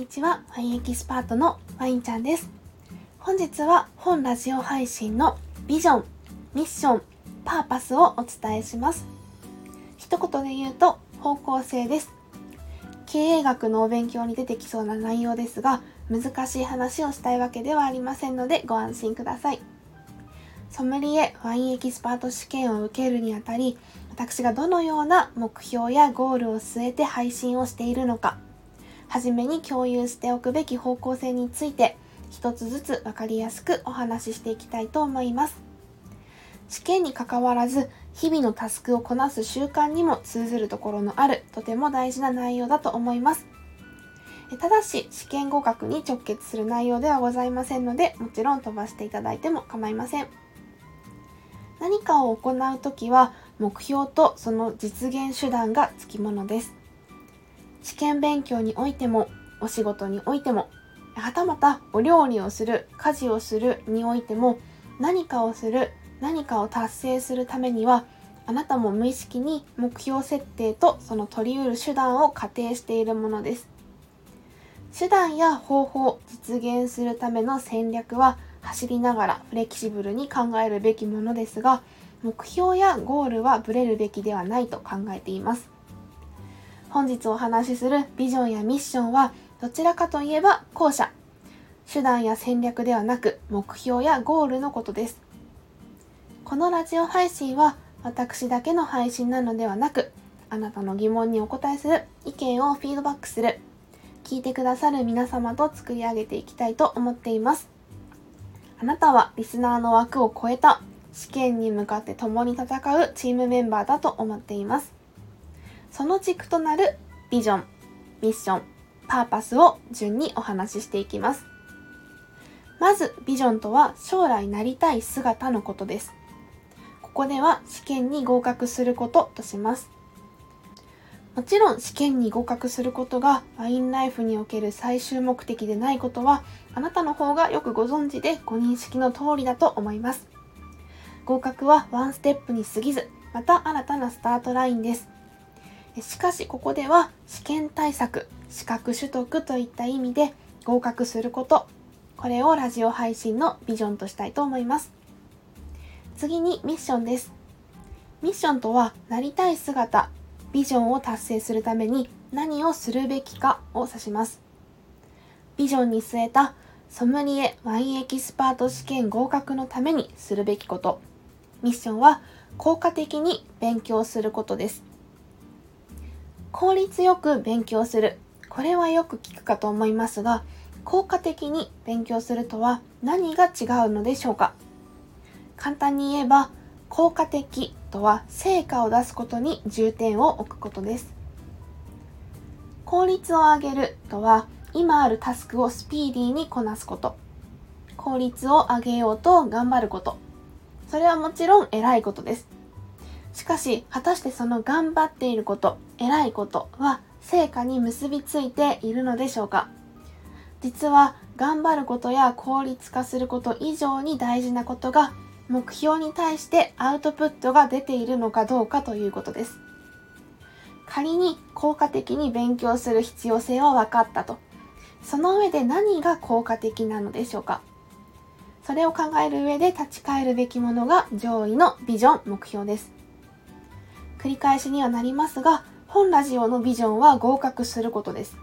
にちは。ワインエキスパートのワインちゃんです。本日は本ラジオ配信のビジョンミッションパーパスをお伝えします。一言で言うと方向性です。経営学のお勉強に出てきそうな内容ですが難しい話をしたいわけではありませんのでご安心ください。ソムリエワインエキスパート試験を受けるにあたり私がどのような目標やゴールを据えて配信をしているのかはじめに共有しておくべき方向性について一つずつ分かりやすくお話ししていきたいと思います。試験にかかわらず日々のタスクをこなす習慣にも通ずるところのあるとても大事な内容だと思います。ただし試験合格に直結する内容ではございませんのでもちろん飛ばしていただいても構いません。何かを行うときは目標とその実現手段がつきものです。試験勉強においてもお仕事においてもはたまたお料理をする家事をするにおいても何かをする何かを達成するためにはあなたも無意識に目標設定とその取り得る手段を仮定しているものです。手段や方法実現するための戦略は走りながらフレキシブルに考えるべきものですが目標やゴールはブレるべきではないと考えています。本日お話しするビジョンやミッションはどちらかといえば後者。手段や戦略ではなく目標やゴールのことです。このラジオ配信は私だけの配信なのではなくあなたの疑問にお答えする意見をフィードバックする聞いてくださる皆様と作り上げていきたいと思っています。あなたはリスナーの枠を超えた試験に向かって共に戦うチームメンバーだと思っています。その軸となるビジョン、ミッション、パーパスを順にお話ししていきます。まず、ビジョンとは将来なりたい姿のことです。ここでは試験に合格することとします。もちろん試験に合格することがワインライフにおける最終目的でないことはあなたの方がよくご存知でご認識の通りだと思います。合格はワンステップに過ぎず、また新たなスタートラインです。しかしここでは試験対策、資格取得といった意味で合格すること、これをラジオ配信のビジョンとしたいと思います。次にミッションです。ミッションとはなりたい姿、ビジョンを達成するために何をするべきかを指します。ビジョンに据えたソムリエワインエキスパート試験合格のためにするべきこと。ミッションは効果的に勉強することです。効率よく勉強する。これはよく聞くかと思いますが、効果的に勉強するとは何が違うのでしょうか？簡単に言えば、効果的とは成果を出すことに重点を置くことです。効率を上げるとは今あるタスクをスピーディーにこなすこと。効率を上げようと頑張ること。それはもちろん偉いことです。しかし、果たしてその頑張っていること、偉いことは成果に結びついているのでしょうか？実は頑張ることや効率化すること以上に大事なことが目標に対してアウトプットが出ているのかどうかということです。仮に効果的に勉強する必要性は分かったと。その上で何が効果的なのでしょうか？それを考える上で立ち返るべきものが上位のビジョン、目標です。繰り返しにはなりますが、本ラジオのビジョンは合格することです。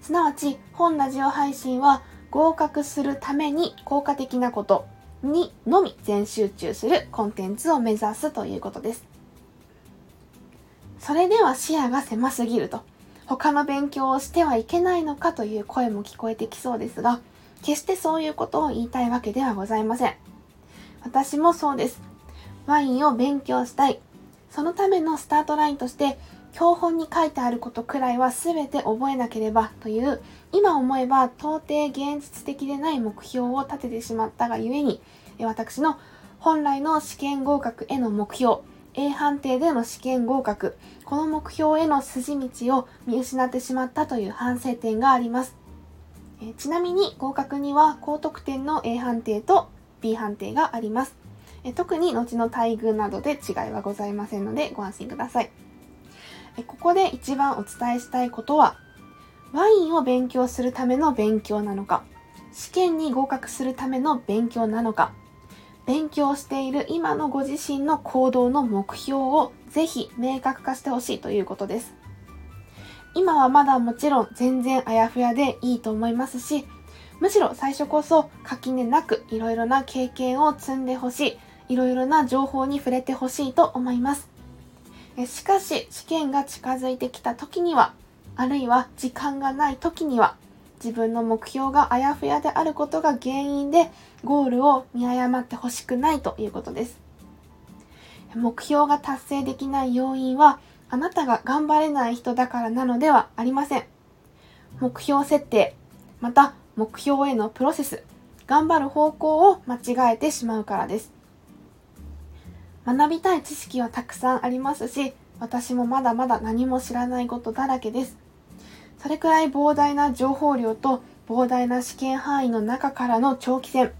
すなわち、本ラジオ配信は合格するために効果的なことにのみ全集中するコンテンツを目指すということです。それでは視野が狭すぎると、他の勉強をしてはいけないのかという声も聞こえてきそうですが、決してそういうことを言いたいわけではございません。私もそうです。ワインを勉強したい。そのためのスタートラインとして教本に書いてあることくらいは全て覚えなければという今思えば到底現実的でない目標を立ててしまったがゆえに私の本来の試験合格への目標 A 判定での試験合格この目標への筋道を見失ってしまったという反省点があります。ちなみに合格には高得点の A 判定と B 判定があります。え特に後の待遇などで違いはございませんのでご安心ください。えここで一番お伝えしたいことは、ワインを勉強するための勉強なのか試験に合格するための勉強なのか勉強している今のご自身の行動の目標をぜひ明確化してほしいということです。今はまだもちろん全然あやふやでいいと思いますし、むしろ最初こそ垣根なくいろいろな経験を積んでほしい、いろいろな情報に触れてほしいと思います。しかし試験が近づいてきた時には、あるいは時間がない時には、自分の目標があやふやであることが原因でゴールを見誤ってほしくないということです。目標が達成できない要因はあなたが頑張れない人だからなのではありません。目標設定、また目標へのプロセス、頑張る方向を間違えてしまうからです。学びたい知識はたくさんありますし、私もまだまだ何も知らないことだらけです。それくらい膨大な情報量と膨大な試験範囲の中からの長期戦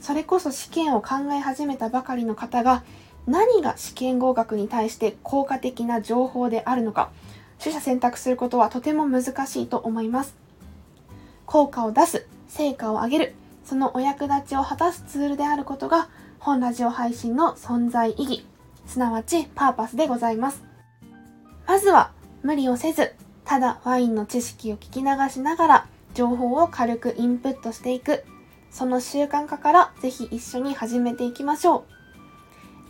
それこそ試験を考え始めたばかりの方が何が試験合格に対して効果的な情報であるのか取捨選択することはとても難しいと思います効果を出す成果を上げるそのお役立ちを果たすツールであることが本ラジオ配信の存在意義すなわちパーパスでございます。まずは無理をせずただワインの知識を聞き流しながら情報を軽くインプットしていく。その習慣化からぜひ一緒に始めていきましょ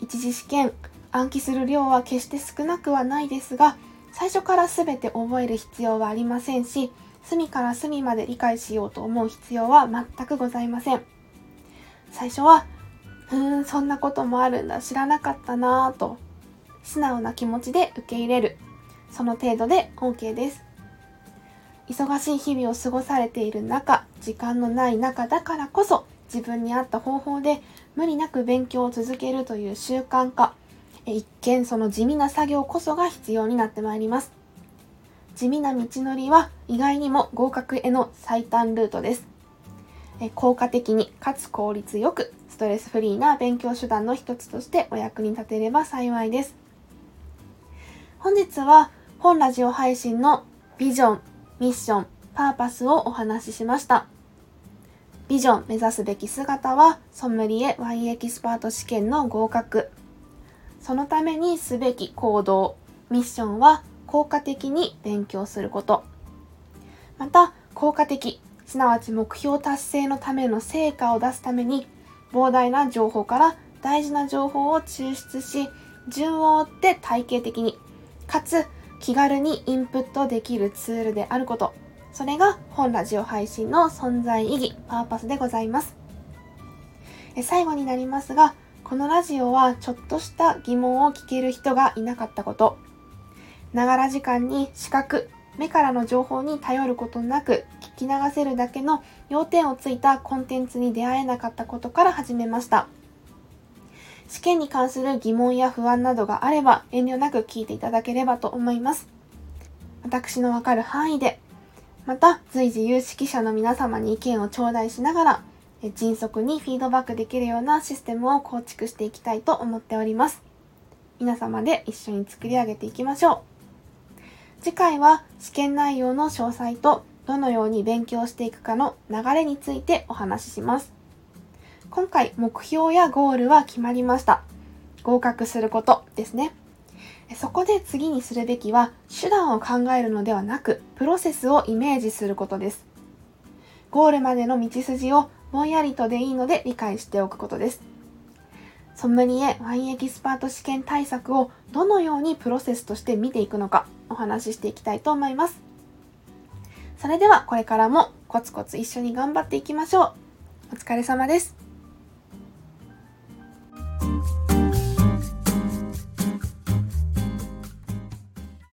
う。一次試験暗記する量は決して少なくはないですが最初から全て覚える必要はありませんし隅から隅まで理解しようと思う必要は全くございません。最初はうーんそんなこともあるんだ知らなかったなぁと素直な気持ちで受け入れるその程度で OK です。忙しい日々を過ごされている中、時間のない中だからこそ、自分に合った方法で無理なく勉強を続けるという習慣化、一見その地味な作業こそが必要になってまいります。地味な道のりは意外にも合格への最短ルートです。効果的にかつ効率よくストレスフリーな勉強手段の一つとしてお役に立てれば幸いです。本日は本ラジオ配信のビジョン、ミッション、パーパスをお話ししました。ビジョン目指すべき姿はソムリエワインエキスパート試験の合格。そのためにすべき行動、ミッションは効果的に勉強すること。また、効果的、すなわち目標達成のための成果を出すために、膨大な情報から大事な情報を抽出し、順を追って体系的に、かつ気軽にインプットできるツールであること。それが本ラジオ配信の存在意義、パーパスでございます。最後になりますが、このラジオはちょっとした疑問を聞ける人がいなかったこと。ながら時間に視覚、目からの情報に頼ることなく聞き流せるだけの要点をついたコンテンツに出会えなかったことから始めました。試験に関する疑問や不安などがあれば遠慮なく聞いていただければと思います。私のわかる範囲で、また随時有識者の皆様に意見を頂戴しながら、迅速にフィードバックできるようなシステムを構築していきたいと思っております。皆様で一緒に作り上げていきましょう。次回は試験内容の詳細とどのように勉強していくかの流れについてお話しします。今回目標やゴールは決まりました。合格することですね。そこで次にするべきは手段を考えるのではなくプロセスをイメージすることです。ゴールまでの道筋をぼんやりとでいいので理解しておくことです。ソムリエワインエキスパート試験対策をどのようにプロセスとして見ていくのかお話ししていきたいと思います。それではこれからもコツコツ一緒に頑張っていきましょう。お疲れ様です。